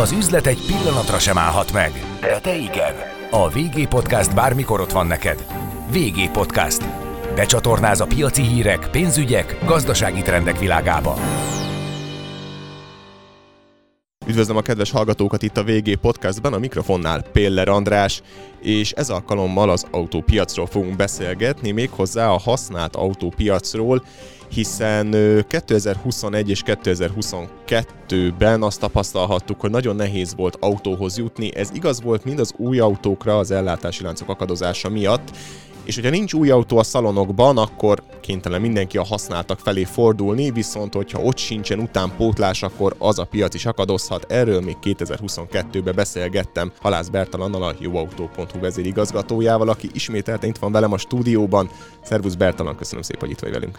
Az üzlet egy pillanatra sem állhat meg, de te igen. A VG Podcast bármikor ott van neked. VG Podcast. Becsatornáz a piaci hírek, pénzügyek, gazdasági trendek világába. Üdvözlöm a kedves hallgatókat itt a VG Podcastban, a mikrofonnál Péller András, és ez alkalommal az autópiacról fogunk beszélgetni, méghozzá a használt autópiacról, hiszen 2021 és 2022-ben azt tapasztalhattuk, hogy nagyon nehéz volt autóhoz jutni. Ez igaz volt mind az új autókra az ellátási láncok akadozása miatt, és hogyha nincs új autó a szalonokban, akkor kénytelen mindenki a használtak felé fordulni, viszont hogyha ott sincsen utánpótlás, akkor az a piac is akadozhat. Erről még 2022-ben beszélgettem Halász Bertalannal, a jóautó.hu vezérigazgatójával, aki ismételten itt van velem a stúdióban. Szervusz Bertalan, köszönöm szépen, hogy itt vagy velünk.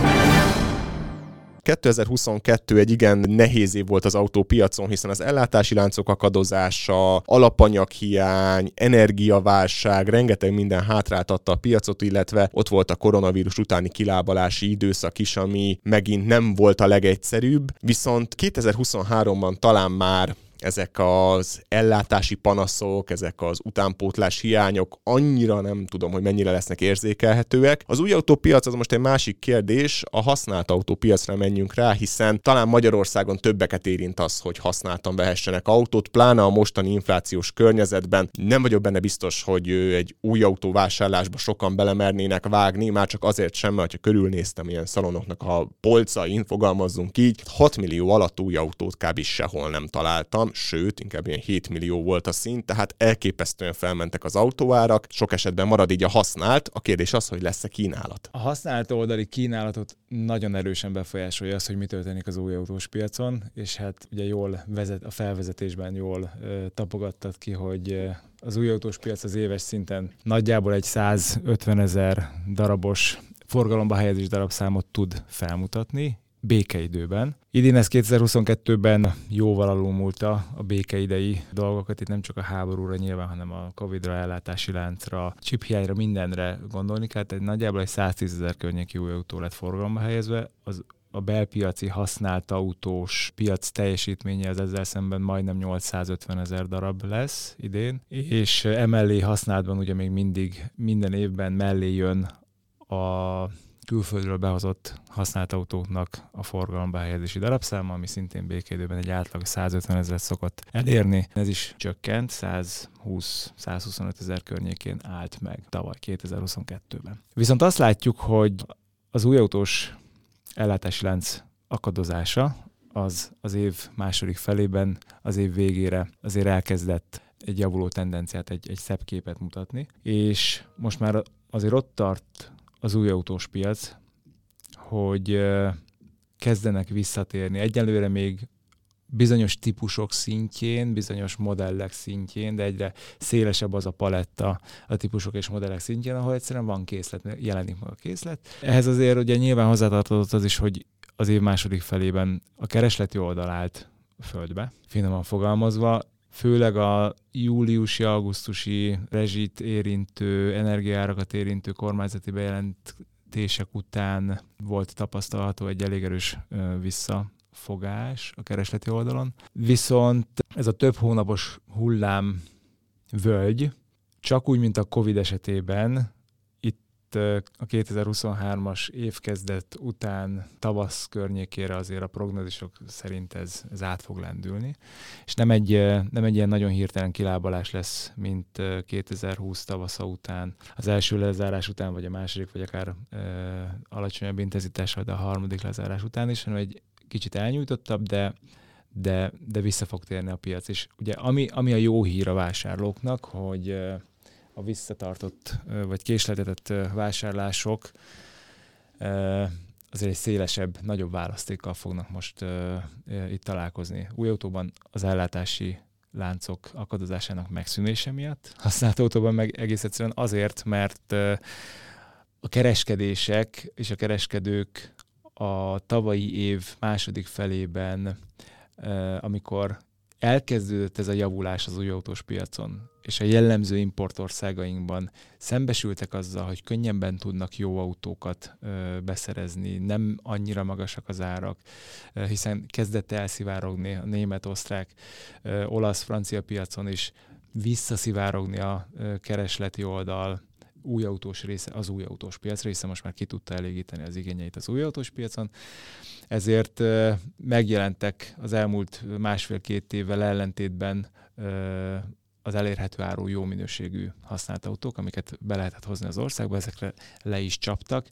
2022 egy igen nehéz év volt az autópiacon, hiszen az ellátási láncok akadozása, alapanyaghiány, energiaválság, rengeteg minden hátráltatta a piacot, illetve ott volt a koronavírus utáni kilábalási időszak is, ami megint nem volt a legegyszerűbb, viszont 2023-ban talán már ezek az ellátási panaszok, ezek az utánpótlás hiányok annyira nem tudom, hogy mennyire lesznek érzékelhetőek. Az új autópiac az most egy másik kérdés, a használt autópiacra menjünk rá, hiszen talán Magyarországon többeket érint az, hogy használtan vehessenek autót, pláne a mostani inflációs környezetben. Nem vagyok benne biztos, hogy egy új autó vásárlásba sokan belemernének vágni, már csak azért sem, mert ha körülnéztem ilyen szalonoknak a polcain, fogalmazzunk így, 6 millió alatt új autót kb. sehol nem találtam, sőt, inkább ilyen 7 millió volt a szint, tehát elképesztően felmentek az autóárak, sok esetben marad így a használt, a kérdés az, hogy lesz-e kínálat. A használt oldali kínálatot nagyon erősen befolyásolja az, hogy mi történik az új autós piacon, és hát ugye jól vezet, a felvezetésben jól ö, tapogattad ki, hogy az új autós piac az éves szinten nagyjából egy 150 ezer darabos forgalomba helyezés darabszámot tud felmutatni, békeidőben. Idén ez 2022-ben jóval alulmúlta a békeidei dolgokat, itt nem csak a háborúra nyilván, hanem a Covid-ra, ellátási láncra, csiphiányra, mindenre gondolni kell, tehát nagyjából egy 110 ezer környéki új autó lett forgalomba helyezve, az a belpiaci használt autós piac teljesítménye az ezzel szemben majdnem 850 ezer darab lesz idén, és emellé használtban ugye még mindig minden évben mellé jön a külföldről behozott használt autóknak a forgalomba helyezési darabszáma, ami szintén békédőben egy átlag 150 ezeret szokott elérni. Ez is csökkent, 120-125 ezer környékén állt meg tavaly 2022-ben. Viszont azt látjuk, hogy az új autós ellátási lánc akadozása az az év második felében, az év végére azért elkezdett egy javuló tendenciát, egy, egy szebb képet mutatni, és most már azért ott tart az új autós piac, hogy kezdenek visszatérni. Egyelőre még bizonyos típusok szintjén, bizonyos modellek szintjén, de egyre szélesebb az a paletta a típusok és modellek szintjén, ahol egyszerűen van készlet, jelenik meg a készlet. Ehhez azért ugye nyilván hozzátartozott az is, hogy az év második felében a keresleti oldal állt földbe, finoman fogalmazva, főleg a júliusi-augusztusi rezsit érintő, energiárakat érintő kormányzati bejelentések után volt tapasztalható egy elég erős visszafogás a keresleti oldalon. Viszont ez a több hónapos hullám völgy, csak úgy, mint a Covid esetében, a 2023-as évkezdet után tavasz környékére azért a prognózisok szerint ez, ez át fog lendülni, és nem egy, nem egy ilyen nagyon hirtelen kilábalás lesz, mint 2020 tavasza után, az első lezárás után, vagy a második, vagy akár e, alacsonyabb intenzitással, de a harmadik lezárás után is, hanem egy kicsit elnyújtottabb, de de, de vissza fog térni a piac. És ugye ami, ami a jó hír a vásárlóknak, hogy a visszatartott vagy késletetett vásárlások azért egy szélesebb, nagyobb választékkal fognak most itt találkozni. Új autóban az ellátási láncok akadozásának megszűnése miatt, használt autóban meg egész egyszerűen azért, mert a kereskedések és a kereskedők a tavalyi év második felében, amikor elkezdődött ez a javulás az új autós piacon, és a jellemző importországainkban szembesültek azzal, hogy könnyebben tudnak jó autókat ö, beszerezni, nem annyira magasak az árak, ö, hiszen kezdett elszivárogni a német, osztrák, ö, olasz, francia piacon is, visszaszivárogni a ö, keresleti oldal, új autós része, az új autós piac része most már ki tudta elégíteni az igényeit az új autós piacon, ezért megjelentek az elmúlt másfél-két évvel ellentétben az elérhető áru jó minőségű használt autók, amiket be lehetett hozni az országba, ezekre le is csaptak.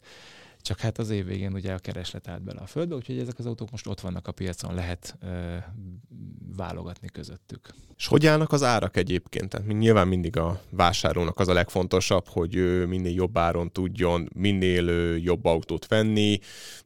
Csak hát az év végén ugye a kereslet állt bele a földbe, úgyhogy ezek az autók most ott vannak a piacon, lehet ö, válogatni közöttük. És hogy állnak az árak egyébként? Tehát nyilván mindig a vásárlónak az a legfontosabb, hogy ő minél jobb áron tudjon minél jobb autót venni.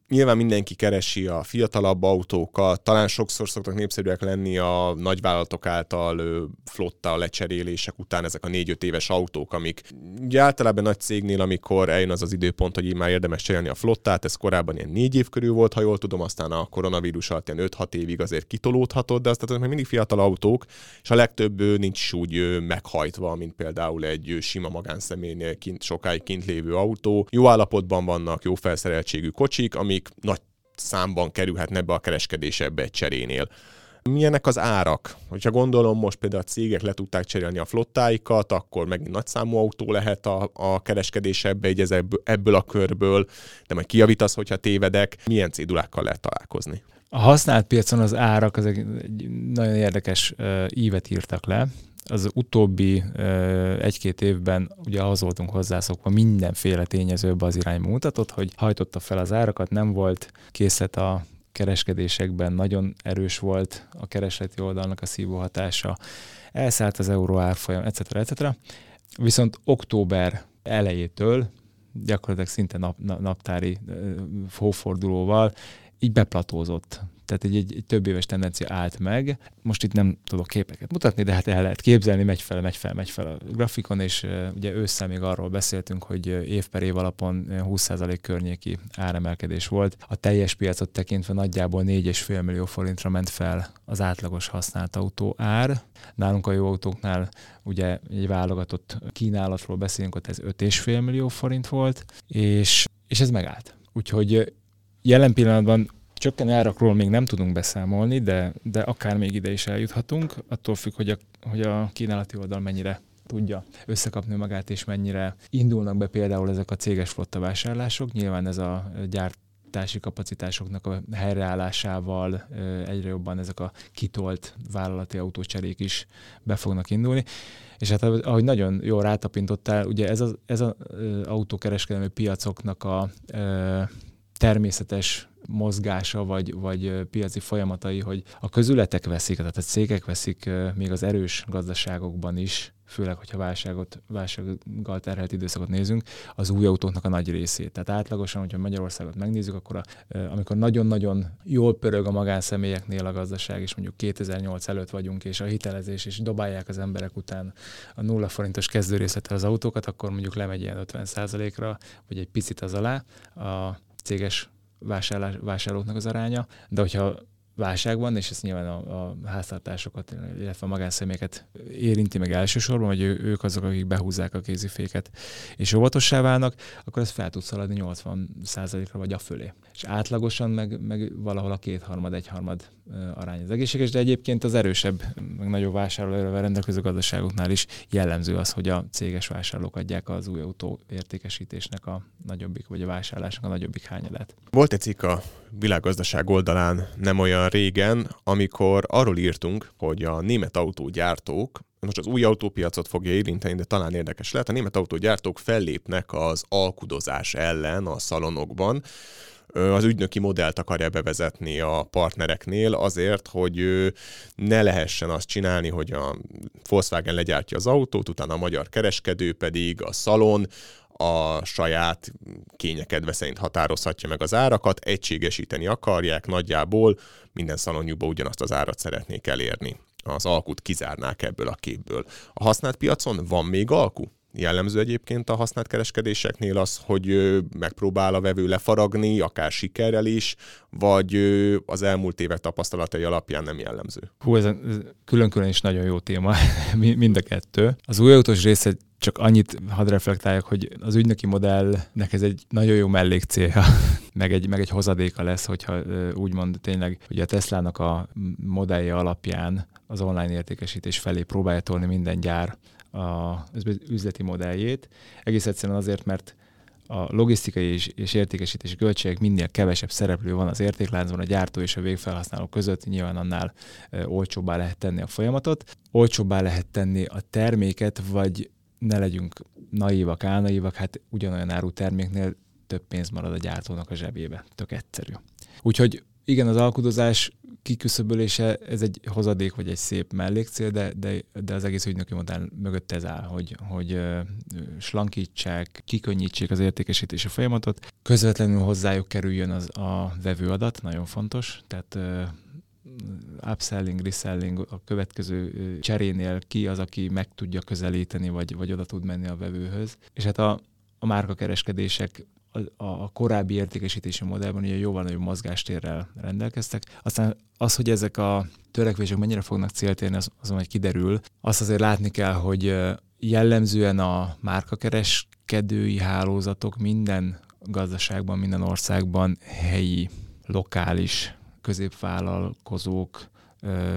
Nyilván mindenki keresi a fiatalabb autókat, talán sokszor szoktak népszerűek lenni a nagyvállalatok által flotta lecserélések után ezek a négy-öt éves autók, amik ugye általában nagy cégnél, amikor eljön az az időpont, hogy így már érdemes cserélni a flottát, ez korábban ilyen négy év körül volt, ha jól tudom, aztán a koronavírus alatt ilyen 5-6 évig azért kitolódhatott, de aztán még mindig fiatal autók, és a legtöbb nincs úgy meghajtva, mint például egy sima magánszemélynél kint, sokáig kint lévő autó. Jó állapotban vannak, jó felszereltségű kocsik, amik nagy számban kerülhetnek be a kereskedésebe egy cserénél. Milyenek az árak? Hogyha gondolom, most például a cégek le tudták cserélni a flottáikat, akkor megint nagy számú autó lehet a, a kereskedés ebbe, egy ebből, ebből a körből, de majd kijavítasz, hogyha tévedek. Milyen cédulákkal lehet találkozni? A használt piacon az árak az egy, egy nagyon érdekes uh, ívet írtak le. Az utóbbi egy-két évben ugye ahhoz voltunk hozzászokva, mindenféle tényezőbe az irányba mutatott, hogy hajtotta fel az árakat, nem volt készlet a kereskedésekben, nagyon erős volt a keresleti oldalnak a szívó hatása, elszállt az euró árfolyam, etc. etc. Viszont október elejétől gyakorlatilag szinte nap, naptári hófordulóval így beplatózott tehát egy, egy, egy több éves tendencia állt meg. Most itt nem tudok képeket mutatni, de hát el lehet képzelni, megy fel, megy fel, megy fel a grafikon, és ugye ősszel még arról beszéltünk, hogy év per év alapon 20% környéki áremelkedés volt. A teljes piacot tekintve nagyjából 4,5 millió forintra ment fel az átlagos használt autó ár. Nálunk a jó autóknál ugye egy válogatott kínálatról beszélünk, ott ez 5,5 millió forint volt, és, és ez megállt. Úgyhogy jelen pillanatban Csökkenő árakról még nem tudunk beszámolni, de, de akár még ide is eljuthatunk, attól függ, hogy a, hogy a kínálati oldal mennyire tudja összekapni magát, és mennyire indulnak be például ezek a céges flotta vásárlások. Nyilván ez a gyártási kapacitásoknak a helyreállásával egyre jobban ezek a kitolt vállalati autócserék is be fognak indulni. És hát ahogy nagyon jól rátapintottál, ugye ez az ez a, autókereskedelmi piacoknak a természetes mozgása, vagy, vagy piaci folyamatai, hogy a közületek veszik, tehát a cégek veszik még az erős gazdaságokban is, főleg, hogyha válságot, válsággal terhelt időszakot nézünk, az új autóknak a nagy részét. Tehát átlagosan, hogyha Magyarországot megnézzük, akkor a, amikor nagyon-nagyon jól pörög a magánszemélyeknél a gazdaság, és mondjuk 2008 előtt vagyunk, és a hitelezés, és dobálják az emberek után a nulla forintos kezdőrészlettel az autókat, akkor mondjuk lemegy ilyen 50 ra vagy egy picit az alá. A céges vásárlás, vásárlóknak az aránya, de hogyha válság van, és ez nyilván a, a háztartásokat, illetve a magánszemélyeket érinti meg elsősorban, hogy ő, ők azok, akik behúzzák a kéziféket, és óvatossá válnak, akkor ez fel tud szaladni 80%-ra vagy a fölé. És átlagosan meg, meg valahol a kétharmad, egyharmad arány az egészséges, de egyébként az erősebb, meg nagyobb vásárlóerővel rendelkező gazdaságoknál is jellemző az, hogy a céges vásárlók adják az új autó értékesítésnek a nagyobbik, vagy a vásárlásnak a nagyobbik hányadát. Volt egy cikk a világgazdaság oldalán nem olyan régen, amikor arról írtunk, hogy a német autógyártók most az új autópiacot fogja érinteni, de talán érdekes lehet. A német autógyártók fellépnek az alkudozás ellen a szalonokban, az ügynöki modellt akarja bevezetni a partnereknél azért, hogy ne lehessen azt csinálni, hogy a Volkswagen legyártja az autót, utána a magyar kereskedő pedig a szalon a saját kényekedve szerint határozhatja meg az árakat, egységesíteni akarják nagyjából, minden szalonjukba ugyanazt az árat szeretnék elérni. Az alkut kizárnák ebből a képből. A használt piacon van még alku? Jellemző egyébként a használt kereskedéseknél az, hogy megpróbál a vevő lefaragni, akár sikerrel is, vagy az elmúlt évek tapasztalatai alapján nem jellemző? Hú, ez külön-külön is nagyon jó téma, mind a kettő. Az új autós része csak annyit hadd reflektáljak, hogy az ügynöki modellnek ez egy nagyon jó mellékcélja, meg egy, meg egy hozadéka lesz, hogyha úgymond tényleg ugye a Teslának a modellje alapján az online értékesítés felé próbálja tolni minden gyár az üzleti modelljét. Egész egyszerűen azért, mert a logisztikai és, és értékesítési költségek minél kevesebb szereplő van az értékláncban a gyártó és a végfelhasználó között, nyilván annál e, olcsóbbá lehet tenni a folyamatot. Olcsóbbá lehet tenni a terméket, vagy ne legyünk naívak, álnaívak, hát ugyanolyan áru terméknél több pénz marad a gyártónak a zsebébe. Tök egyszerű. Úgyhogy igen, az alkudozás kiküszöbölése, ez egy hozadék vagy egy szép mellékcél, de, de, de az egész ügynöki modell mögött ez áll, hogy, hogy slankítsák, kikönnyítsék az értékesítési folyamatot, közvetlenül hozzájuk kerüljön az a vevőadat, nagyon fontos, tehát upselling, reselling, a következő cserénél ki az, aki meg tudja közelíteni, vagy, vagy oda tud menni a vevőhöz. És hát a, a márkakereskedések a, a korábbi értékesítési modellben ugye jóval nagyobb mozgástérrel rendelkeztek. Aztán az, hogy ezek a törekvések mennyire fognak célt érni, az, azon majd kiderül. Azt azért látni kell, hogy jellemzően a márkakereskedői hálózatok minden gazdaságban, minden országban helyi, lokális középvállalkozók,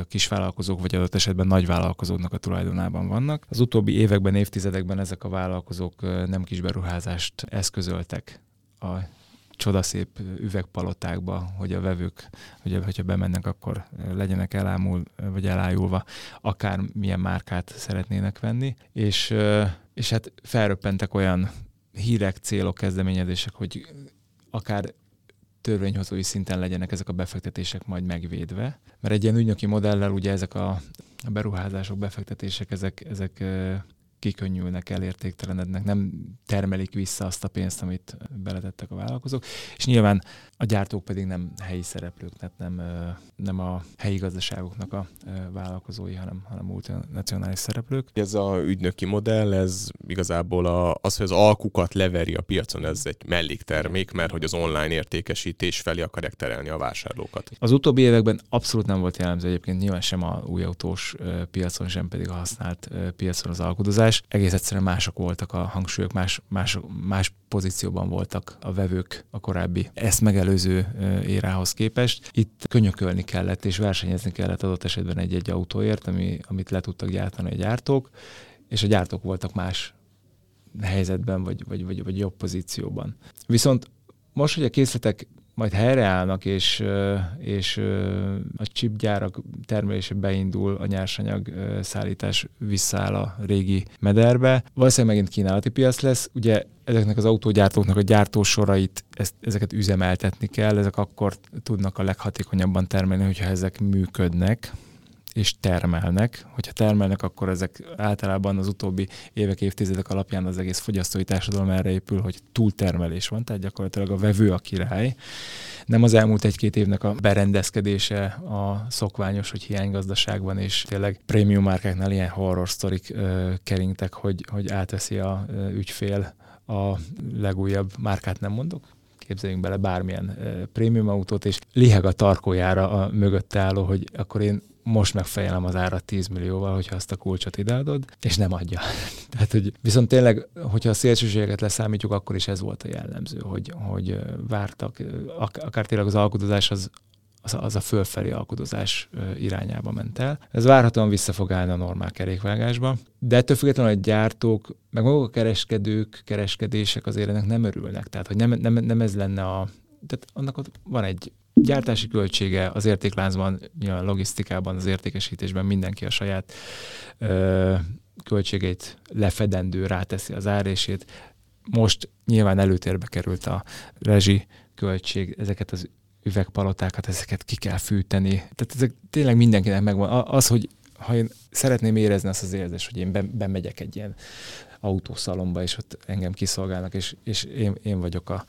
kisvállalkozók, vagy adott esetben nagyvállalkozóknak a tulajdonában vannak. Az utóbbi években, évtizedekben ezek a vállalkozók nem kis beruházást eszközöltek a csodaszép üvegpalotákba, hogy a vevők, hogy, hogyha bemennek, akkor legyenek elámul, vagy elájulva, akár milyen márkát szeretnének venni, és, és hát felröppentek olyan hírek, célok, kezdeményezések, hogy akár törvényhozói szinten legyenek ezek a befektetések majd megvédve. Mert egy ilyen ügynöki modellel ugye ezek a beruházások, befektetések, ezek, ezek kikönnyülnek, elértéktelenednek, nem termelik vissza azt a pénzt, amit beletettek a vállalkozók, és nyilván a gyártók pedig nem helyi szereplők, tehát nem, nem a helyi gazdaságoknak a vállalkozói, hanem, hanem multinacionális szereplők. Ez a ügynöki modell, ez igazából a, az, hogy az alkukat leveri a piacon, ez egy melléktermék, mert hogy az online értékesítés felé akarják terelni a vásárlókat. Az utóbbi években abszolút nem volt jellemző egyébként nyilván sem a új autós piacon, sem pedig a használt piacon az alkudozás változás. Egész egyszerűen mások voltak a hangsúlyok, más, más, más pozícióban voltak a vevők a korábbi ezt megelőző érához képest. Itt könyökölni kellett és versenyezni kellett adott esetben egy-egy autóért, ami, amit le tudtak gyártani a gyártók, és a gyártók voltak más helyzetben, vagy, vagy, vagy, vagy jobb pozícióban. Viszont most, hogy a készletek majd helyreállnak, és, és a chipgyárak termelése beindul, a nyersanyag szállítás visszaáll a régi mederbe. Valószínűleg megint kínálati piac lesz. Ugye ezeknek az autógyártóknak a gyártósorait, ezt, ezeket üzemeltetni kell, ezek akkor tudnak a leghatékonyabban termelni, hogyha ezek működnek és termelnek. Hogyha termelnek, akkor ezek általában az utóbbi évek, évtizedek alapján az egész fogyasztói társadalom erre épül, hogy túltermelés van, tehát gyakorlatilag a vevő a király. Nem az elmúlt egy-két évnek a berendezkedése a szokványos, hogy hiánygazdaságban és tényleg prémium márkáknál ilyen horror sztorik keringtek, hogy, hogy átveszi a ügyfél a legújabb márkát nem mondok, képzeljünk bele bármilyen prémium autót, és liheg a tarkójára a mögött álló, hogy akkor én most megfejelem az árat 10 millióval, hogyha azt a kulcsot ideadod, és nem adja. Tehát, hogy viszont tényleg, hogyha a szélsőségeket leszámítjuk, akkor is ez volt a jellemző, hogy, hogy vártak, akár tényleg az alkudozás az, az, az a fölfelé alkudozás irányába ment el. Ez várhatóan vissza fog állni a normál kerékvágásba, de ettől függetlenül a gyártók, meg maguk a kereskedők, kereskedések azért ennek nem örülnek. Tehát, hogy nem, nem, nem ez lenne a... Tehát annak ott van egy gyártási költsége az értékláncban, a logisztikában, az értékesítésben mindenki a saját ö, költségeit lefedendő ráteszi az árését. Most nyilván előtérbe került a rezsi költség, ezeket az üvegpalotákat, ezeket ki kell fűteni. Tehát ezek tényleg mindenkinek megvan. Az, hogy ha én szeretném érezni azt az érzést, hogy én bemegyek egy ilyen autószalomba, és ott engem kiszolgálnak, és, és én, én vagyok a,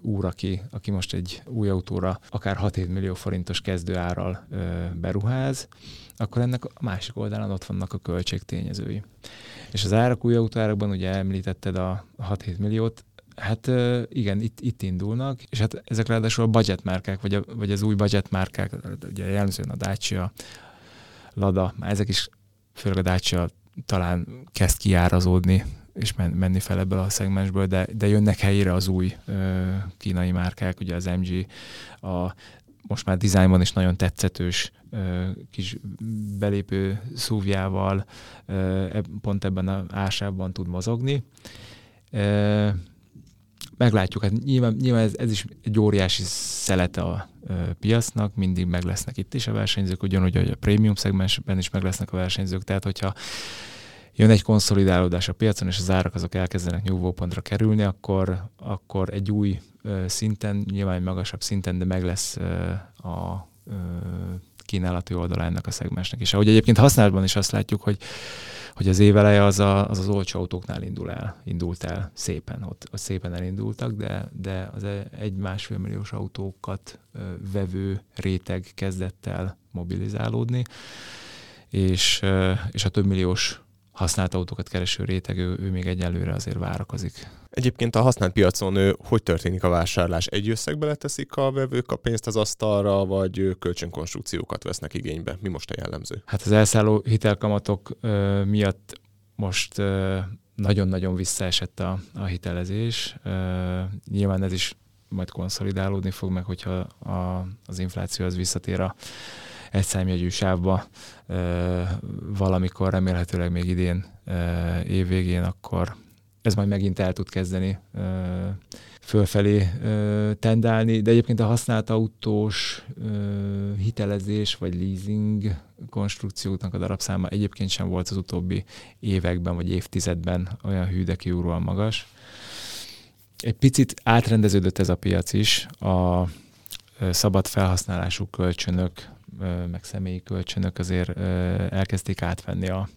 úr, aki, aki most egy új autóra akár 6-7 millió forintos kezdőárral beruház, akkor ennek a másik oldalán ott vannak a költségtényezői. És az árak új autóárakban, ugye említetted a 6-7 milliót, Hát igen, itt, itt indulnak, és hát ezek ráadásul a budgetmárkák, vagy, a, vagy az új budgetmárkák, ugye jellemzően a Dacia, Lada, már ezek is, főleg a Dacia talán kezd kiárazódni, és men, menni fel ebből a szegmensből, de, de jönnek helyére az új ö, kínai márkák, ugye az MG, a most már dizájnban is nagyon tetszetős ö, kis belépő szúvjával, ö, pont ebben a ásában tud mozogni. Ö, meglátjuk, hát nyilván, nyilván ez, ez is egy óriási szelete a ö, piacnak, mindig meg lesznek itt is a versenyzők, ugyanúgy, hogy a prémium szegmensben is meg lesznek a versenyzők, tehát hogyha jön egy konszolidálódás a piacon, és az árak azok elkezdenek nyugvópontra kerülni, akkor, akkor egy új ö, szinten, nyilván egy magasabb szinten, de meg lesz ö, a ö, kínálati oldala ennek a szegmensnek is. Ahogy egyébként használatban is azt látjuk, hogy hogy az éveleje az, a, az az olcsó autóknál indul el, indult el szépen, ott, ott szépen elindultak, de, de az egy-másfél milliós autókat vevő réteg kezdett el mobilizálódni, és, és a több milliós használt autókat kereső réteg, ő, ő még egyelőre azért várakozik. Egyébként a használt piacon ő, hogy történik a vásárlás? Egy összegbe leteszik a vevők a pénzt az asztalra, vagy kölcsönkonstrukciókat vesznek igénybe? Mi most a jellemző? Hát az elszálló hitelkamatok ö, miatt most ö, nagyon-nagyon visszaesett a, a hitelezés. Ö, nyilván ez is majd konszolidálódni fog meg, hogyha a, az infláció az visszatér a egy számjegyű sávba valamikor, remélhetőleg még idén évvégén, akkor ez majd megint el tud kezdeni fölfelé tendálni, de egyébként a használt autós hitelezés vagy leasing konstrukcióknak a darabszáma egyébként sem volt az utóbbi években vagy évtizedben olyan hű, de magas. Egy picit átrendeződött ez a piac is, a szabad felhasználású kölcsönök meg személyi kölcsönök azért elkezdték átvenni a,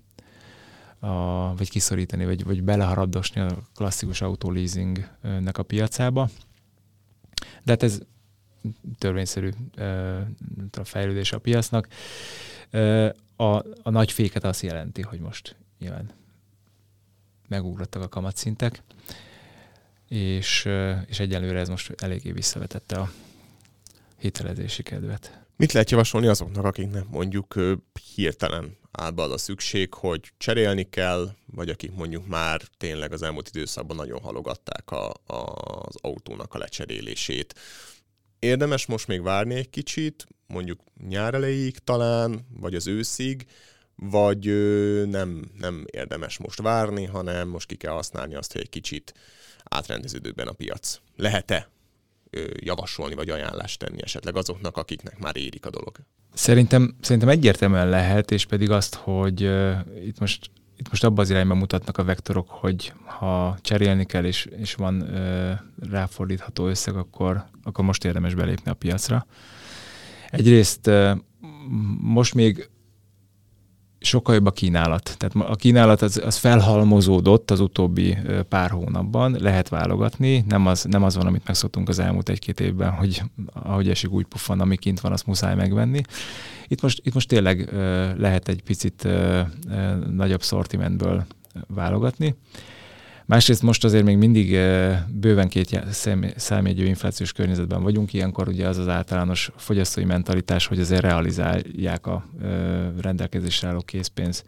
a, vagy kiszorítani, vagy, vagy beleharadosni a klasszikus autoleasingnek a piacába. De hát ez törvényszerű a fejlődés a piacnak. A, a nagy féket azt jelenti, hogy most nyilván megugrottak a kamatszintek, és, és egyelőre ez most eléggé visszavetette a hitelezési kedvet. Mit lehet javasolni azoknak, akiknek mondjuk hirtelen áll be a szükség, hogy cserélni kell, vagy akik mondjuk már tényleg az elmúlt időszakban nagyon halogatták a, a, az autónak a lecserélését. Érdemes most még várni egy kicsit, mondjuk nyár elejéig talán, vagy az őszig, vagy nem, nem érdemes most várni, hanem most ki kell használni azt, hogy egy kicsit átrendeződőben a piac. Lehet-e javasolni, vagy ajánlást tenni esetleg azoknak, akiknek már érik a dolog? Szerintem, szerintem egyértelműen lehet, és pedig azt, hogy uh, itt most itt most abban az irányba mutatnak a vektorok, hogy ha cserélni kell, és, és van uh, ráfordítható összeg, akkor, akkor most érdemes belépni a piacra. Egyrészt uh, most még sokkal jobb a kínálat. Tehát a kínálat az, az felhalmozódott az utóbbi pár hónapban, lehet válogatni, nem az, nem az van, amit megszoktunk az elmúlt egy-két évben, hogy ahogy esik úgy pufan, ami kint van, azt muszáj megvenni. Itt most, itt most tényleg lehet egy picit nagyobb szortimentből válogatni. Másrészt most azért még mindig eh, bőven két számjegyű inflációs környezetben vagyunk, ilyenkor ugye az az általános fogyasztói mentalitás, hogy azért realizálják a eh, rendelkezésre álló készpénz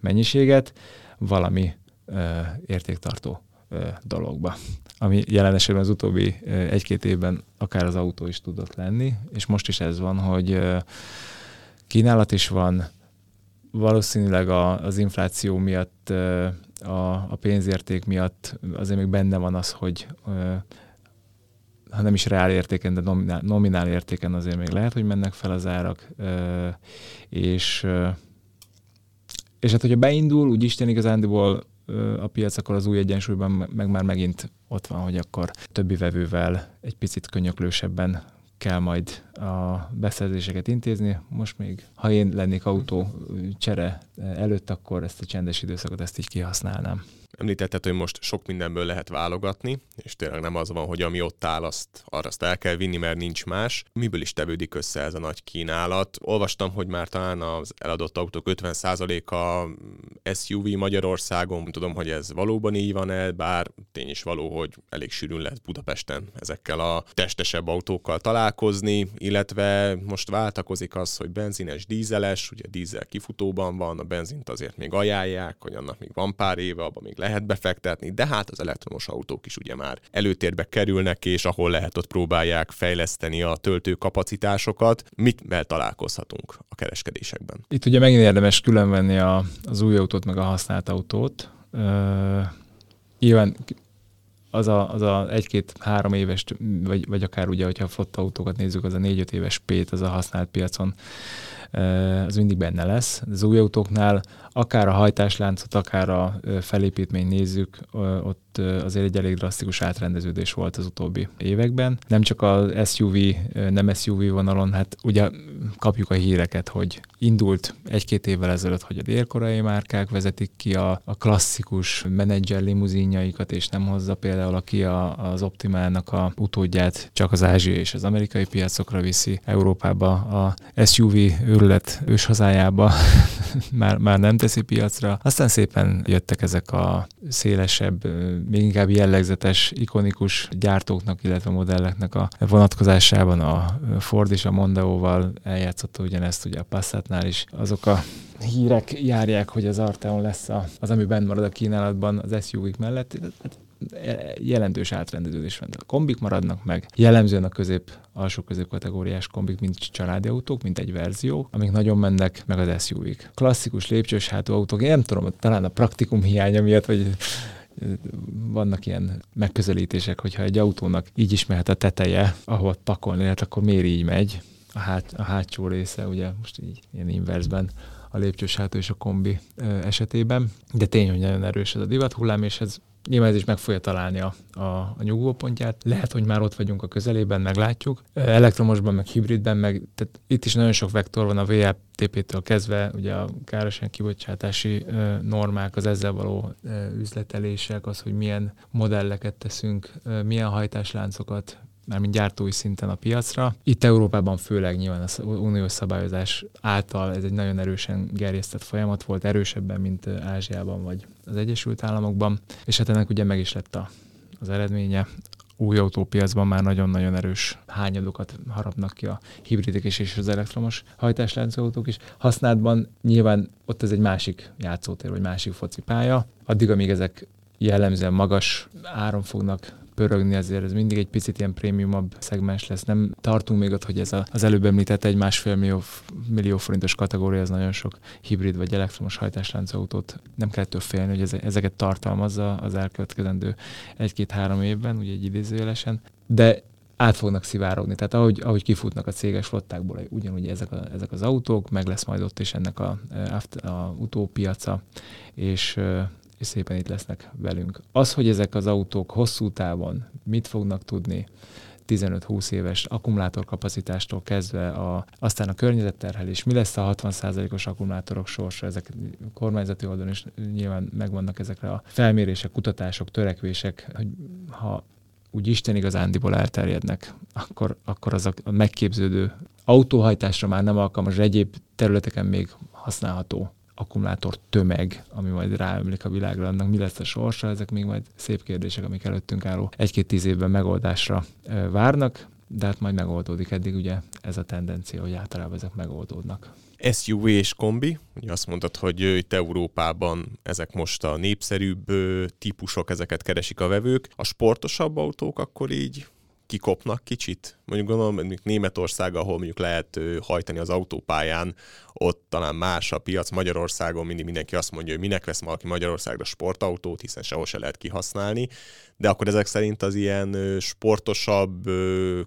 mennyiséget valami eh, értéktartó dologba, ami jelen esetben az utóbbi egy-két évben akár az autó is tudott lenni, és most is ez van, hogy kínálat is van, valószínűleg a, az infláció miatt a, a pénzérték miatt azért még benne van az, hogy ha nem is reál értéken, de nominál, nominál értéken azért még lehet, hogy mennek fel az árak, és, és hát hogyha beindul, úgy Isten igazándiból a piac, akkor az új egyensúlyban meg már megint ott van, hogy akkor többi vevővel egy picit könyöklősebben kell majd a beszerzéseket intézni. Most még, ha én lennék autó csere előtt, akkor ezt a csendes időszakot ezt így kihasználnám. Említetted, hogy most sok mindenből lehet válogatni, és tényleg nem az van, hogy ami ott áll, azt, arra azt el kell vinni, mert nincs más. Miből is tevődik össze ez a nagy kínálat? Olvastam, hogy már talán az eladott autók 50%-a SUV Magyarországon. Tudom, hogy ez valóban így van-e, bár tény is való, hogy elég sűrűn lehet Budapesten ezekkel a testesebb autókkal találkozni, illetve most váltakozik az, hogy benzines, dízeles, ugye dízel kifutóban van, a benzint azért még ajánlják, hogy annak még van pár éve, abban még lehet befektetni, de hát az elektromos autók is ugye már előtérbe kerülnek, és ahol lehet, ott próbálják fejleszteni a töltőkapacitásokat. Mit találkozhatunk a kereskedésekben? Itt ugye megint érdemes különvenni a, az új autót meg a használt autót. Uh, nyilván az a, az a egy-két-három éves, vagy, vagy akár ugye, hogyha a flotta autókat nézzük, az a négy-öt éves pét, az a használt piacon, az mindig benne lesz. Az új autóknál akár a hajtásláncot, akár a felépítményt nézzük, ott azért egy elég drasztikus átrendeződés volt az utóbbi években. Nem csak az SUV, nem SUV vonalon, hát ugye kapjuk a híreket, hogy indult egy-két évvel ezelőtt, hogy a délkorai márkák vezetik ki a, a klasszikus menedzser limuzinjaikat, és nem hozza például aki a, az Optimálnak a utódját csak az ázsiai és az amerikai piacokra viszi, Európába a SUV őrület őshazájába már, már nem teszi piacra. Aztán szépen jöttek ezek a szélesebb, még inkább jellegzetes, ikonikus gyártóknak, illetve modelleknek a vonatkozásában a Ford és a Mondeo-val eljátszotta ugyanezt, ugye a Passatnál is. Azok a hírek járják, hogy az Arteon lesz a, az, ami benn marad a kínálatban az SUV-k mellett. Hát jelentős átrendeződés van. A kombik maradnak meg, jellemzően a közép, alsó közép kategóriás kombik, mint családi autók, mint egy verzió, amik nagyon mennek, meg az SUV-k. Klasszikus lépcsős hátú én nem tudom, talán a praktikum hiánya miatt, vagy vannak ilyen megközelítések, hogyha egy autónak így is mehet a teteje, ahol pakolni lehet, akkor miért így megy? A, hát, a hátsó része, ugye most így ilyen inversben a lépcsős hátú és a kombi esetében, de tény, hogy nagyon erős ez a divat hullám, és ez Nyilván ez is meg fogja találni a, a, a nyugvópontját. Lehet, hogy már ott vagyunk a közelében, meglátjuk. Elektromosban, meg hibridben, meg tehát itt is nagyon sok vektor van a VLTP-től kezdve, ugye a károsan kibocsátási normák, az ezzel való üzletelések, az, hogy milyen modelleket teszünk, milyen hajtásláncokat mármint gyártói szinten a piacra. Itt Európában főleg nyilván az uniós szabályozás által ez egy nagyon erősen gerjesztett folyamat volt, erősebben, mint Ázsiában vagy az Egyesült Államokban, és hát ennek ugye meg is lett a, az eredménye új autópiacban már nagyon-nagyon erős hányadokat harapnak ki a hibridek és, az elektromos hajtásláncautók is. Használatban nyilván ott ez egy másik játszótér, vagy másik focipálya. Addig, amíg ezek jellemzően magas áron fognak pörögni, ezért ez mindig egy picit ilyen prémiumabb szegmens lesz. Nem tartunk még ott, hogy ez a, az előbb említett egy másfél millió, millió forintos kategória, az nagyon sok hibrid vagy elektromos hajtásláncautót nem kell ettől félni, hogy ezeket tartalmazza az elkövetkezendő egy-két-három évben, ugye egy idézőjelesen, de át fognak szivárogni. Tehát ahogy, ahogy kifutnak a céges flottákból ugyanúgy ezek, a, ezek az autók, meg lesz majd ott is ennek a, a, a utópiaca, és és szépen itt lesznek velünk. Az, hogy ezek az autók hosszú távon mit fognak tudni, 15-20 éves akkumulátorkapacitástól kezdve a, aztán a környezetterhelés, mi lesz a 60%-os akkumulátorok sorsa, ezek kormányzati oldalon is nyilván megvannak ezekre a felmérések, kutatások, törekvések, hogy ha úgy Isten igazándiból elterjednek, akkor, akkor az a, megképződő autóhajtásra már nem alkalmas, egyéb területeken még használható akkumulátor tömeg, ami majd ráömlik a világra, annak mi lesz a sorsa, ezek még majd szép kérdések, amik előttünk álló egy-két tíz évben megoldásra várnak, de hát majd megoldódik eddig ugye ez a tendencia, hogy általában ezek megoldódnak. SUV és kombi, ugye azt mondtad, hogy itt Európában ezek most a népszerűbb típusok, ezeket keresik a vevők. A sportosabb autók akkor így kikopnak kicsit. Mondjuk gondolom, mondjuk Németország, ahol mondjuk lehet hajtani az autópályán, ott talán más a piac. Magyarországon mindig mindenki azt mondja, hogy minek vesz valaki Magyarországra sportautót, hiszen sehol se lehet kihasználni. De akkor ezek szerint az ilyen sportosabb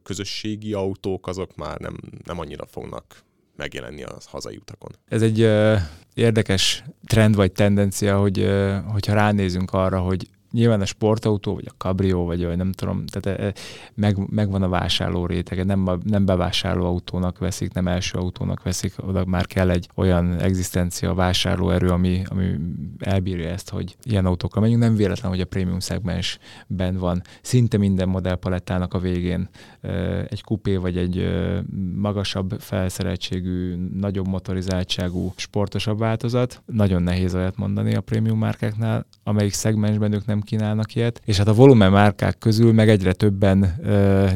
közösségi autók, azok már nem, nem annyira fognak megjelenni a hazai utakon. Ez egy uh, érdekes trend vagy tendencia, hogy uh, hogyha ránézünk arra, hogy nyilván a sportautó, vagy a cabrio, vagy, vagy nem tudom, tehát e, meg, megvan a vásárló rétege, nem, nem bevásárló autónak veszik, nem első autónak veszik, oda már kell egy olyan egzisztencia, vásárlóerő, ami, ami elbírja ezt, hogy ilyen autókkal menjünk. Nem véletlen, hogy a prémium szegmensben van szinte minden modellpalettának a végén egy kupé vagy egy magasabb felszereltségű, nagyobb motorizáltságú, sportosabb változat. Nagyon nehéz olyat mondani a prémium márkáknál, amelyik szegmensben ők nem kínálnak ilyet. És hát a volumen márkák közül meg egyre többen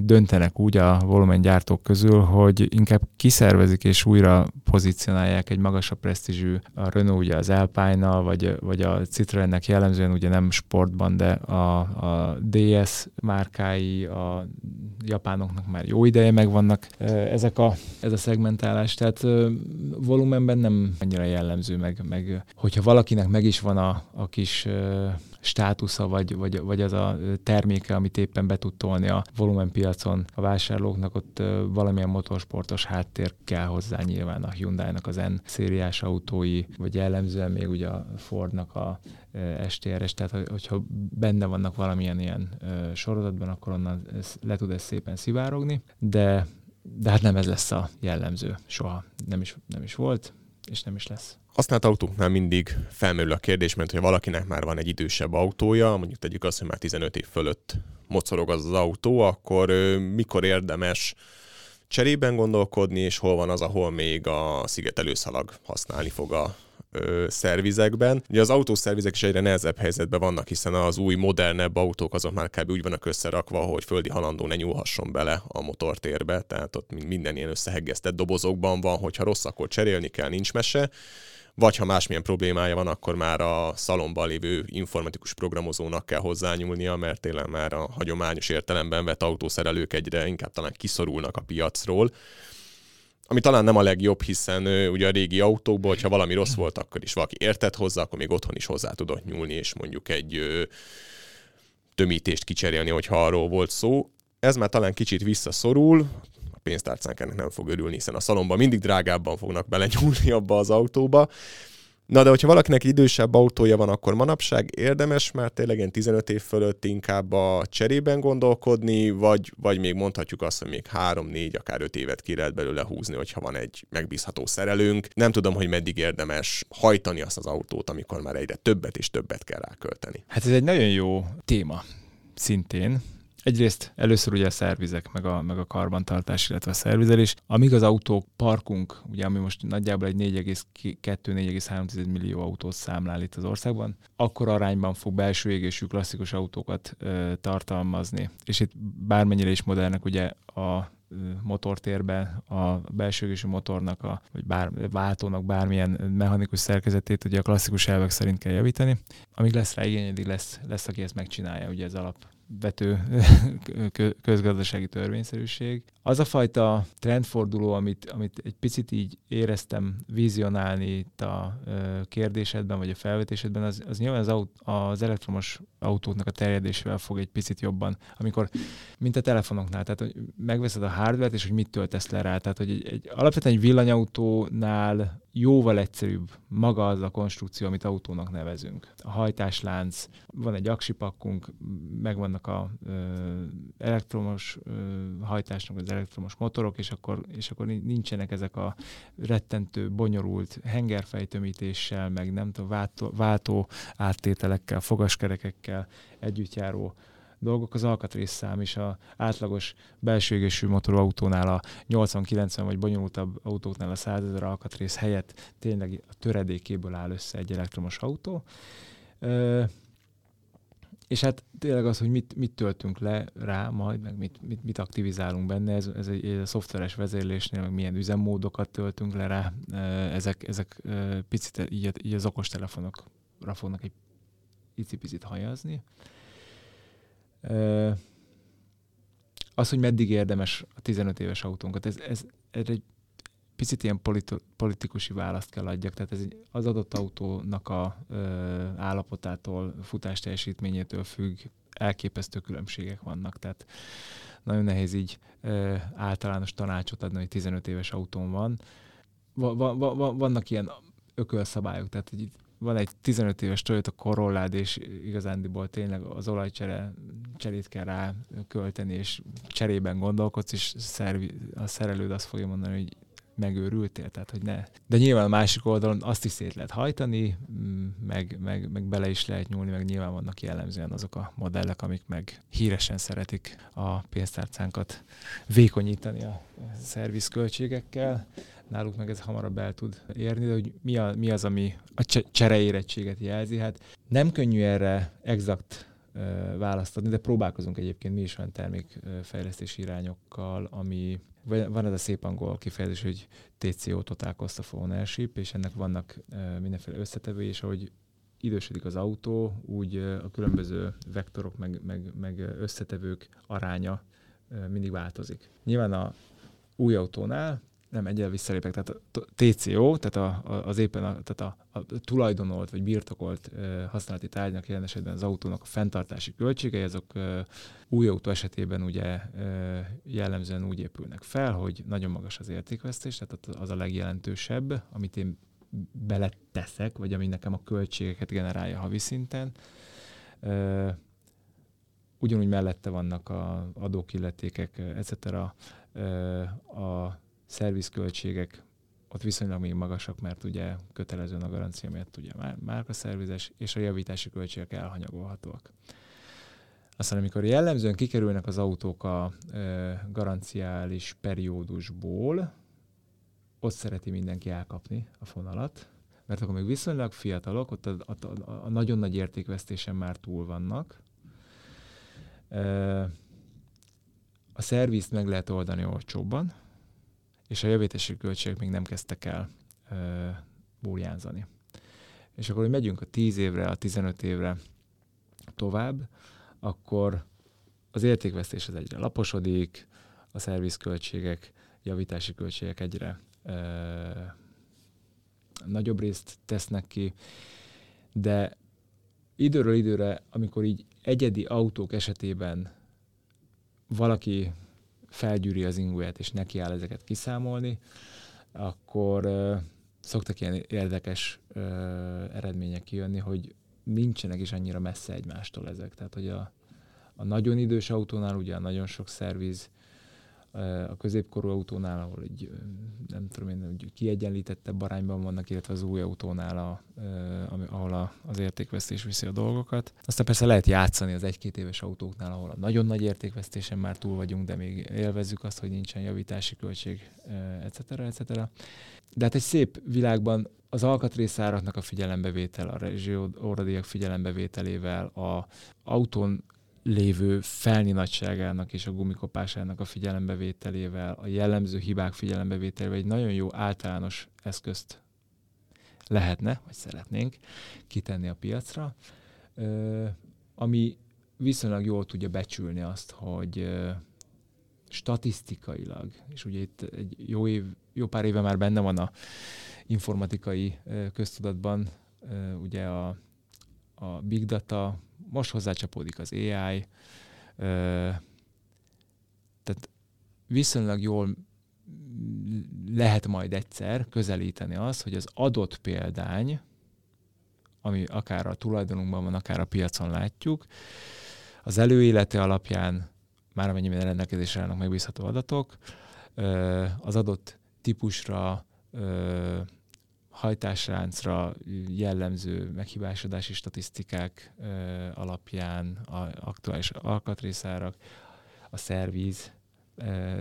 döntenek úgy a volumen gyártók közül, hogy inkább kiszervezik és újra pozícionálják egy magasabb presztízsű, a Renault ugye az alpine vagy, vagy a Citroennek jellemzően ugye nem sportban, de a, a DS márkái, a japánoknak már jó ideje megvannak ezek a, ez a szegmentálás, tehát volumenben nem annyira jellemző, meg, meg hogyha valakinek meg is van a, a kis státusza, vagy, vagy, vagy az a terméke, amit éppen be tud tolni a volumenpiacon a vásárlóknak, ott valamilyen motorsportos háttér kell hozzá nyilván a Hyundai-nak az N szériás autói, vagy jellemzően még ugye a Fordnak a STRS, tehát hogyha benne vannak valamilyen ilyen sorozatban, akkor onnan le tud ez szépen szivárogni, de de hát nem ez lesz a jellemző, soha. Nem is, nem is volt, és nem is lesz. Használt autóknál mindig felmerül a kérdés, mert ha valakinek már van egy idősebb autója, mondjuk tegyük azt, hogy már 15 év fölött mocorog az az autó, akkor mikor érdemes cserében gondolkodni, és hol van az, ahol még a szigetelőszalag használni fog a ö, szervizekben. Ugye az autószervizek is egyre nehezebb helyzetben vannak, hiszen az új, modernebb autók azok már kb. úgy vannak összerakva, hogy földi halandó ne nyúlhasson bele a motortérbe, tehát ott minden ilyen összeheggesztett dobozokban van, hogyha rossz, akkor cserélni kell, nincs mese vagy ha másmilyen problémája van, akkor már a szalomban lévő informatikus programozónak kell hozzányúlnia, mert tényleg már a hagyományos értelemben vett autószerelők egyre inkább talán kiszorulnak a piacról ami talán nem a legjobb, hiszen ugye a régi autókból, hogyha valami rossz volt, akkor is valaki értett hozzá, akkor még otthon is hozzá tudott nyúlni, és mondjuk egy tömítést kicserélni, hogyha arról volt szó. Ez már talán kicsit visszaszorul, pénztárcánk ennek nem fog örülni, hiszen a szalomban mindig drágábban fognak belenyúlni abba az autóba, Na de hogyha valakinek idősebb autója van, akkor manapság érdemes már tényleg ilyen 15 év fölött inkább a cserében gondolkodni, vagy, vagy még mondhatjuk azt, hogy még 3-4, akár 5 évet ki lehet belőle húzni, hogyha van egy megbízható szerelőnk. Nem tudom, hogy meddig érdemes hajtani azt az autót, amikor már egyre többet és többet kell rákölteni. Hát ez egy nagyon jó téma szintén, Egyrészt először ugye a szervizek, meg a, meg a karbantartás, illetve a szervizelés. Amíg az autók parkunk, ugye ami most nagyjából egy 4,2-4,3 millió autót számlál itt az országban, akkor arányban fog belső égésű klasszikus autókat ö, tartalmazni. És itt bármennyire is modernek ugye a motortérbe a belső égésű motornak, a, vagy bár, váltónak bármilyen mechanikus szerkezetét ugye a klasszikus elvek szerint kell javítani. Amíg lesz rá igény, lesz, lesz, aki ezt megcsinálja, ugye ez alap vető közgazdasági törvényszerűség. Az a fajta trendforduló, amit, amit egy picit így éreztem vizionálni itt a kérdésedben, vagy a felvetésedben, az, az nyilván az, aut, az elektromos autóknak a terjedésével fog egy picit jobban, amikor, mint a telefonoknál, tehát hogy megveszed a hardware és hogy mit töltesz le rá. Tehát, hogy egy, egy, alapvetően egy villanyautónál jóval egyszerűbb maga az a konstrukció, amit autónak nevezünk. A hajtáslánc, van egy aksipakkunk, megvannak a ö, elektromos ö, hajtásnak az elektromos motorok, és akkor, és akkor nincsenek ezek a rettentő, bonyolult hengerfejtömítéssel, meg nem tudom, váltó, váltó áttételekkel, fogaskerekekkel együttjáró dolgok, az alkatrészszám is a átlagos belső égésű motorú autónál a 80-90 vagy bonyolultabb autóknál a 100 ezer alkatrész helyett tényleg a töredékéből áll össze egy elektromos autó. Ö, és hát tényleg az, hogy mit, mit töltünk le rá majd, meg mit, mit, mit aktivizálunk benne, ez, ez egy, egy szoftveres vezérlésnél, meg milyen üzemmódokat töltünk le rá, ezek, ezek picit így, így az okostelefonokra fognak egy picit hajazni. Az, hogy meddig érdemes a 15 éves autónkat, ez, ez, ez egy picit ilyen politi- politikusi választ kell adjak, tehát ez az adott autónak a ö, állapotától, futás teljesítményétől függ, elképesztő különbségek vannak, tehát nagyon nehéz így ö, általános tanácsot adni, hogy 15 éves autón van. Va, va, va, vannak ilyen ökölszabályok, tehát hogy van egy 15 éves Toyota Corollád, és igazándiból tényleg az olajcsere cserét kell rá költeni, és cserében gondolkodsz, és szervi, a szerelőd azt fogja mondani, hogy megőrültél, tehát hogy ne. De nyilván a másik oldalon azt is szét lehet hajtani, mm, meg, meg, meg bele is lehet nyúlni, meg nyilván vannak jellemzően azok a modellek, amik meg híresen szeretik a pénztárcánkat vékonyítani a szervizköltségekkel. Náluk meg ez hamarabb el tud érni, de hogy mi, a, mi az, ami a csereérettséget jelzi. Hát nem könnyű erre exakt választ adni, de próbálkozunk egyébként mi is olyan termékfejlesztési irányokkal, ami van ez a szép angol kifejezés, hogy TCO, Total Cost of Ownership, és ennek vannak mindenféle összetevői, és ahogy idősödik az autó, úgy a különböző vektorok meg, meg, meg összetevők aránya mindig változik. Nyilván a új autónál nem egyel visszalépek, tehát a TCO, tehát a, az éppen a, tehát a, a tulajdonolt vagy birtokolt e, használati tárgynak jelen esetben az autónak a fenntartási költségei, azok e, új autó esetében ugye e, jellemzően úgy épülnek fel, hogy nagyon magas az értékvesztés, tehát az a legjelentősebb, amit én beleteszek, vagy ami nekem a költségeket generálja havi szinten. E, ugyanúgy mellette vannak a adók, illetékek, etc. E, a szervizköltségek ott viszonylag még magasak, mert ugye kötelező a garancia miatt ugye már, a szervizes, és a javítási költségek elhanyagolhatóak. Aztán amikor jellemzően kikerülnek az autók a e, garanciális periódusból, ott szereti mindenki elkapni a fonalat, mert akkor még viszonylag fiatalok, ott a, a, a, a nagyon nagy értékvesztésen már túl vannak. E, a szervizt meg lehet oldani olcsóbban, és a javítási költségek még nem kezdtek el ö. És akkor, hogy megyünk a 10 évre, a 15 évre tovább, akkor az értékvesztés az egyre laposodik, a szervizköltségek, javítási költségek egyre ö, nagyobb részt tesznek ki, de időről időre, amikor így egyedi autók esetében valaki felgyűri az inguját, és neki áll ezeket kiszámolni, akkor uh, szoktak ilyen érdekes uh, eredmények kijönni, hogy nincsenek is annyira messze egymástól ezek. Tehát, hogy a, a nagyon idős autónál ugye nagyon sok szerviz a középkorú autónál, ahol egy, nem tudom én, hogy kiegyenlítettebb arányban vannak, illetve az új autónál, a, ahol a, az értékvesztés viszi a dolgokat. Aztán persze lehet játszani az egy-két éves autóknál, ahol a nagyon nagy értékvesztésen már túl vagyunk, de még élvezzük azt, hogy nincsen javítási költség, etc. etc. De hát egy szép világban az alkatrészáraknak a figyelembevétel, a rezsi óradíjak figyelembevételével, a autón lévő felni nagyságának és a gumikopásának a figyelembevételével, a jellemző hibák figyelembevételével egy nagyon jó általános eszközt lehetne, vagy szeretnénk kitenni a piacra, ami viszonylag jól tudja becsülni azt, hogy statisztikailag, és ugye itt egy jó, év, jó pár éve már benne van a informatikai köztudatban, ugye a, a big data, most hozzácsapódik az AI, tehát viszonylag jól lehet majd egyszer közelíteni azt, hogy az adott példány, ami akár a tulajdonunkban van, akár a piacon látjuk, az előélete alapján, már amennyiben rendelkezésre állnak megbízható adatok, az adott típusra hajtásráncra jellemző meghibásodási statisztikák alapján a aktuális alkatrészárak, a szervíz,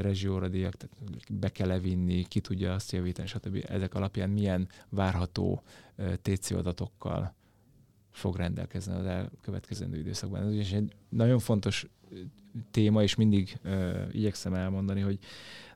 rezsióradíjak, tehát be kell levinni, ki tudja azt javítani, stb. Ezek alapján milyen várható TC adatokkal fog rendelkezni az elkövetkezendő időszakban. Ez is egy nagyon fontos téma, és mindig uh, igyekszem elmondani, hogy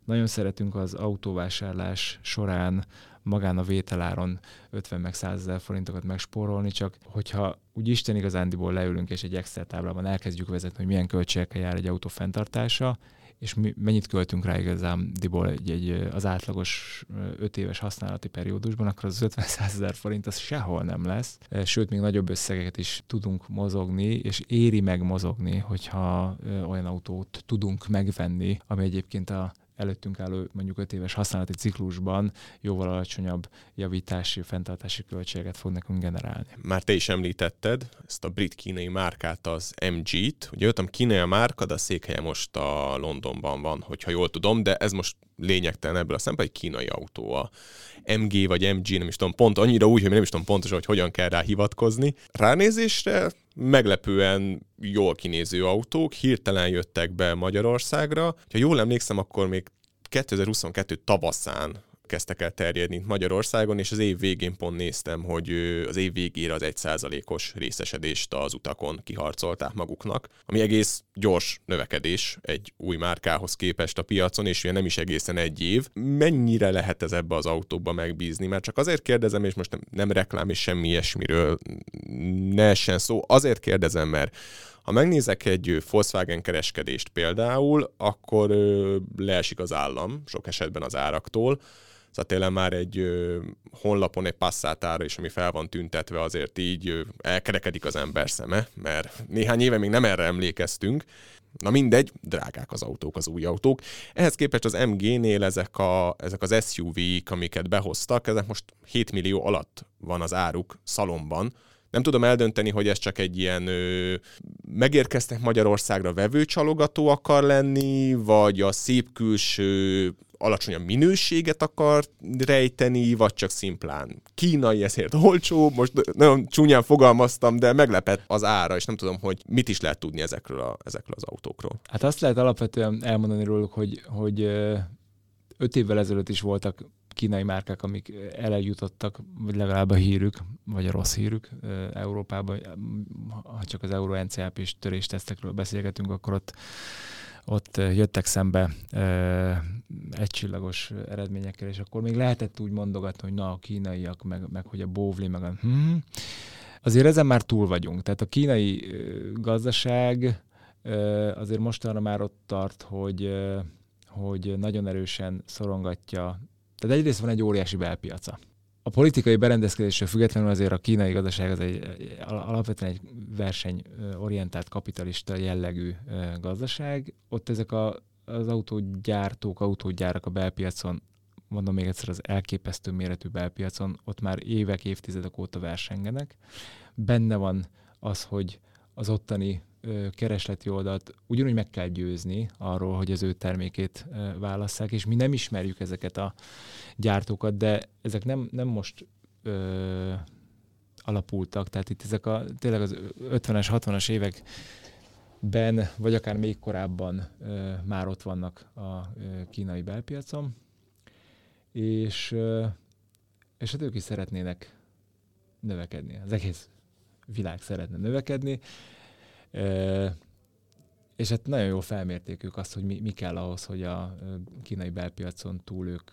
nagyon szeretünk az autóvásárlás során magán a vételáron 50 meg 100 ezer forintokat megspórolni, csak hogyha úgy Isten igazándiból leülünk és egy Excel táblában elkezdjük vezetni, hogy milyen költségekkel jár egy autó fenntartása, és mi, mennyit költünk rá igazándiból egy, egy, az átlagos 5 éves használati periódusban, akkor az 50 ezer forint az sehol nem lesz. Sőt, még nagyobb összegeket is tudunk mozogni, és éri meg mozogni, hogyha olyan autót tudunk megvenni, ami egyébként a előttünk álló mondjuk 5 éves használati ciklusban jóval alacsonyabb javítási, fenntartási költséget fog nekünk generálni. Már te is említetted ezt a brit-kínai márkát, az MG-t. Ugye jöttem kínai a márka, de a székhelye most a Londonban van, hogyha jól tudom, de ez most lényegtelen ebből a szempontból, egy kínai autó a MG vagy MG, nem is tudom pont, annyira úgy, hogy nem is tudom pontosan, hogy hogyan kell rá hivatkozni. Ránézésre meglepően jól kinéző autók, hirtelen jöttek be Magyarországra. Ha jól emlékszem, akkor még 2022 tavaszán kezdtek el terjedni Magyarországon, és az év végén pont néztem, hogy az év végére az 1%-os részesedést az utakon kiharcolták maguknak, ami egész gyors növekedés egy új márkához képest a piacon, és ugye nem is egészen egy év. Mennyire lehet ez ebbe az autóba megbízni? Mert csak azért kérdezem, és most nem, nem reklám és semmi ilyesmiről ne essen szó, azért kérdezem, mert ha megnézek egy Volkswagen kereskedést például, akkor leesik az állam, sok esetben az áraktól, Szóval tényleg már egy ö, honlapon egy passzátára is, ami fel van tüntetve, azért így ö, elkerekedik az ember szeme, mert néhány éve még nem erre emlékeztünk. Na mindegy, drágák az autók, az új autók. Ehhez képest az MG-nél ezek, a, ezek az SUV-k, amiket behoztak, ezek most 7 millió alatt van az áruk szalomban, nem tudom eldönteni, hogy ez csak egy ilyen ö, megérkeztek Magyarországra vevőcsalogató akar lenni, vagy a szép külső alacsonyabb minőséget akar rejteni, vagy csak szimplán kínai, ezért olcsó. Most nagyon csúnyán fogalmaztam, de meglepett az ára, és nem tudom, hogy mit is lehet tudni ezekről, a, ezekről az autókról. Hát azt lehet alapvetően elmondani róluk, hogy, hogy öt évvel ezelőtt is voltak kínai márkák, amik eljutottak, vagy legalább a hírük, vagy a rossz hírük Európában. Ha csak az Euro NCAP és töréstesztekről beszélgetünk, akkor ott ott jöttek szembe egycsillagos eredményekkel, és akkor még lehetett úgy mondogatni, hogy na, a kínaiak, meg, meg hogy a bóvli, meg a... Hmm. Azért ezen már túl vagyunk. Tehát a kínai gazdaság azért mostanra már ott tart, hogy, hogy nagyon erősen szorongatja. Tehát egyrészt van egy óriási belpiaca a politikai berendezkedésről függetlenül azért a kínai gazdaság az egy, alapvetően egy versenyorientált kapitalista jellegű gazdaság. Ott ezek a, az autógyártók, autógyárak a belpiacon, mondom még egyszer, az elképesztő méretű belpiacon, ott már évek, évtizedek óta versengenek. Benne van az, hogy az ottani keresleti oldalt ugyanúgy meg kell győzni arról, hogy az ő termékét válasszák, és mi nem ismerjük ezeket a gyártókat, de ezek nem, nem most ö, alapultak, tehát itt ezek a tényleg az 50-es, 60-as években, vagy akár még korábban ö, már ott vannak a ö, kínai belpiacon, és, ö, és hát ők is szeretnének növekedni. Az egész világ szeretne növekedni, és hát nagyon jó felmérték ők azt, hogy mi, mi kell ahhoz, hogy a kínai belpiacon túl ők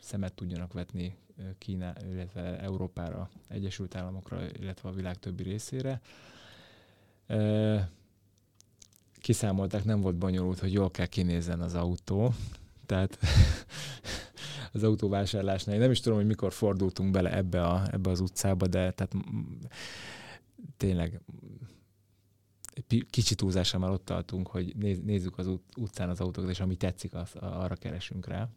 szemet tudjanak vetni Kína, illetve Európára, Egyesült Államokra, illetve a világ többi részére. Kiszámolták, nem volt bonyolult, hogy jól kell kinézzen az autó, tehát az autóvásárlásnál. Én nem is tudom, hogy mikor fordultunk bele ebbe, a, ebbe az utcába, de tehát tényleg kicsi túlzással már ott tartunk, hogy néz, nézzük az utcán az autókat, és ami tetszik, az, arra keresünk rá.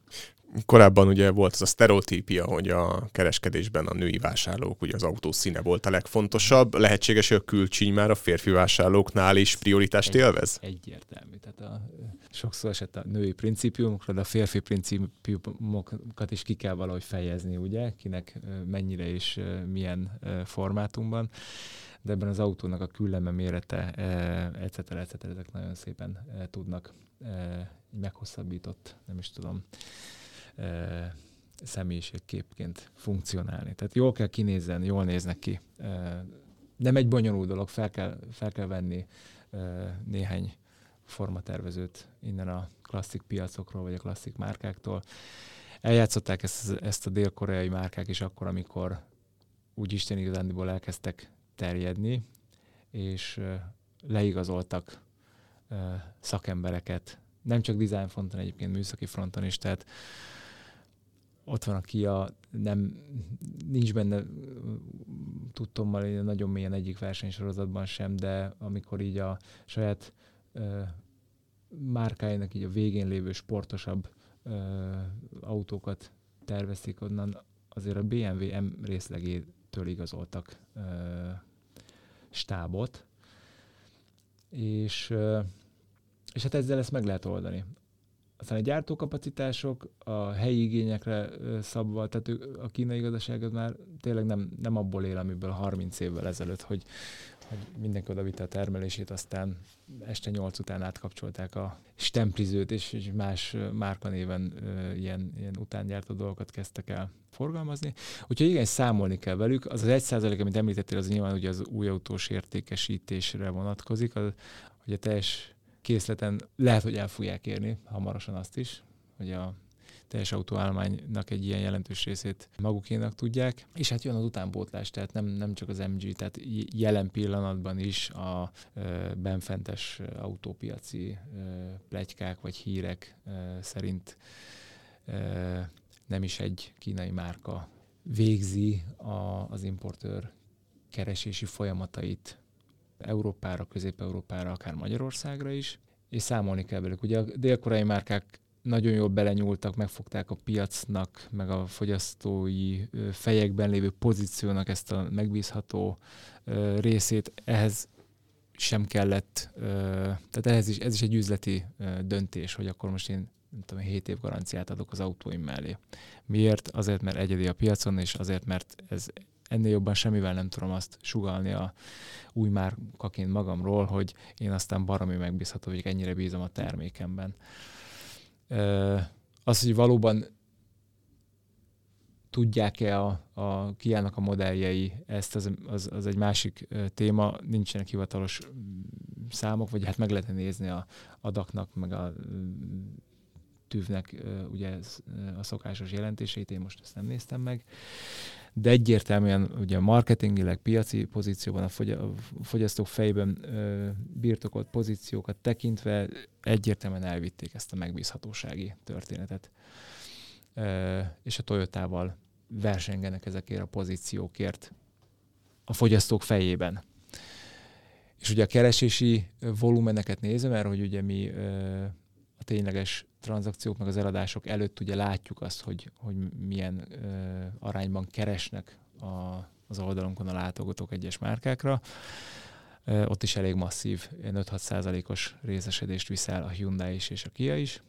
Korábban ugye volt az a sztereotípia, hogy a kereskedésben a női vásárlók, ugye az autó színe volt a legfontosabb. Lehetséges, hogy a külcsíny már a férfi vásárlóknál is prioritást Egy, élvez? Egyértelmű. Tehát a, sokszor esett a női principiumokra, de a férfi principiumokat is ki kell valahogy fejezni, ugye? Kinek mennyire és milyen formátumban de ebben az autónak a külleme mérete, etc. etc. ezek nagyon szépen e, tudnak e, meghosszabbított, nem is tudom, e, személyiségképként funkcionálni. Tehát jól kell kinézzen, jól néznek ki. Nem egy bonyolult dolog, fel kell, fel kell venni néhány formatervezőt innen a klasszik piacokról, vagy a klasszik márkáktól. Eljátszották ezt, ezt a dél-koreai márkák is akkor, amikor úgy Isten igazándiból elkezdtek terjedni, és leigazoltak szakembereket, nem csak design fronton, egyébként műszaki fronton is, tehát ott van, aki a nem, nincs benne tudtommal nagyon mélyen egyik versenysorozatban sem, de amikor így a saját ö, márkáinak így a végén lévő sportosabb ö, autókat tervezték onnan, azért a BMW M részlegétől igazoltak ö, stábot, és, és hát ezzel ezt meg lehet oldani. Aztán a gyártókapacitások a helyi igényekre szabva, tehát a kínai gazdaság az már tényleg nem, nem abból él, amiből 30 évvel ezelőtt, hogy, hogy mindenki oda vitte a termelését, aztán este 8 után átkapcsolták a stemplizőt, és más márkanéven ilyen, ilyen utángyártó dolgokat kezdtek el forgalmazni. Úgyhogy igen, számolni kell velük. Az az egy százalék, amit említettél, az nyilván ugye az új autós értékesítésre vonatkozik, az, hogy a teljes készleten lehet, hogy el fogják érni hamarosan azt is, hogy a teljes autóállománynak egy ilyen jelentős részét magukénak tudják. És hát jön az utánpótlás, tehát nem, nem csak az MG, tehát jelen pillanatban is a benfentes autópiaci plegykák vagy hírek szerint nem is egy kínai márka végzi a, az importőr keresési folyamatait Európára, Közép-Európára, akár Magyarországra is, és számolni kell velük. Ugye a dél-koreai márkák nagyon jól belenyúltak, megfogták a piacnak, meg a fogyasztói fejekben lévő pozíciónak ezt a megbízható részét. Ehhez sem kellett, tehát ehhez is, ez is egy üzleti döntés, hogy akkor most én nem tudom, 7 év garanciát adok az autóim mellé. Miért? Azért, mert egyedi a piacon, és azért, mert ez ennél jobban semmivel nem tudom azt sugalni a új márkaként magamról, hogy én aztán baromi megbízható, hogy ennyire bízom a termékemben. Az, hogy valóban tudják-e a, a kiállnak a modelljei ezt, az, az, az egy másik téma, nincsenek hivatalos számok, vagy hát meg lehetne nézni a adaknak, meg a tűvnek ugye a szokásos jelentéseit, én most ezt nem néztem meg de egyértelműen ugye marketingileg, piaci pozícióban, a fogyasztók fejében birtokolt pozíciókat tekintve egyértelműen elvitték ezt a megbízhatósági történetet. És a Toyotával versengenek ezekért a pozíciókért a fogyasztók fejében. És ugye a keresési volumeneket nézem, mert hogy ugye mi tényleges tranzakciók, meg az eladások előtt ugye látjuk azt, hogy, hogy milyen ö, arányban keresnek a, az oldalunkon a látogatók egyes márkákra. Ö, ott is elég masszív, 5-6 százalékos részesedést viszel a Hyundai is és a Kia is.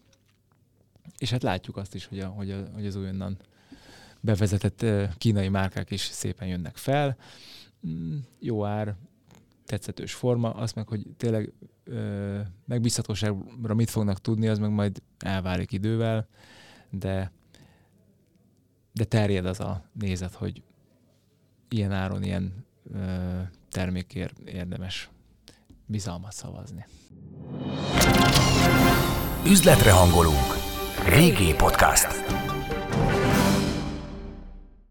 És hát látjuk azt is, hogy, a, hogy, a, hogy az újonnan bevezetett ö, kínai márkák is szépen jönnek fel. Mm, jó ár, tetszetős forma, azt meg, hogy tényleg ö, megbízhatóságra mit fognak tudni, az meg majd elválik idővel, de, de terjed az a nézet, hogy ilyen áron, ilyen ö, termékért érdemes bizalmat szavazni. Üzletre hangolunk. VG Podcast.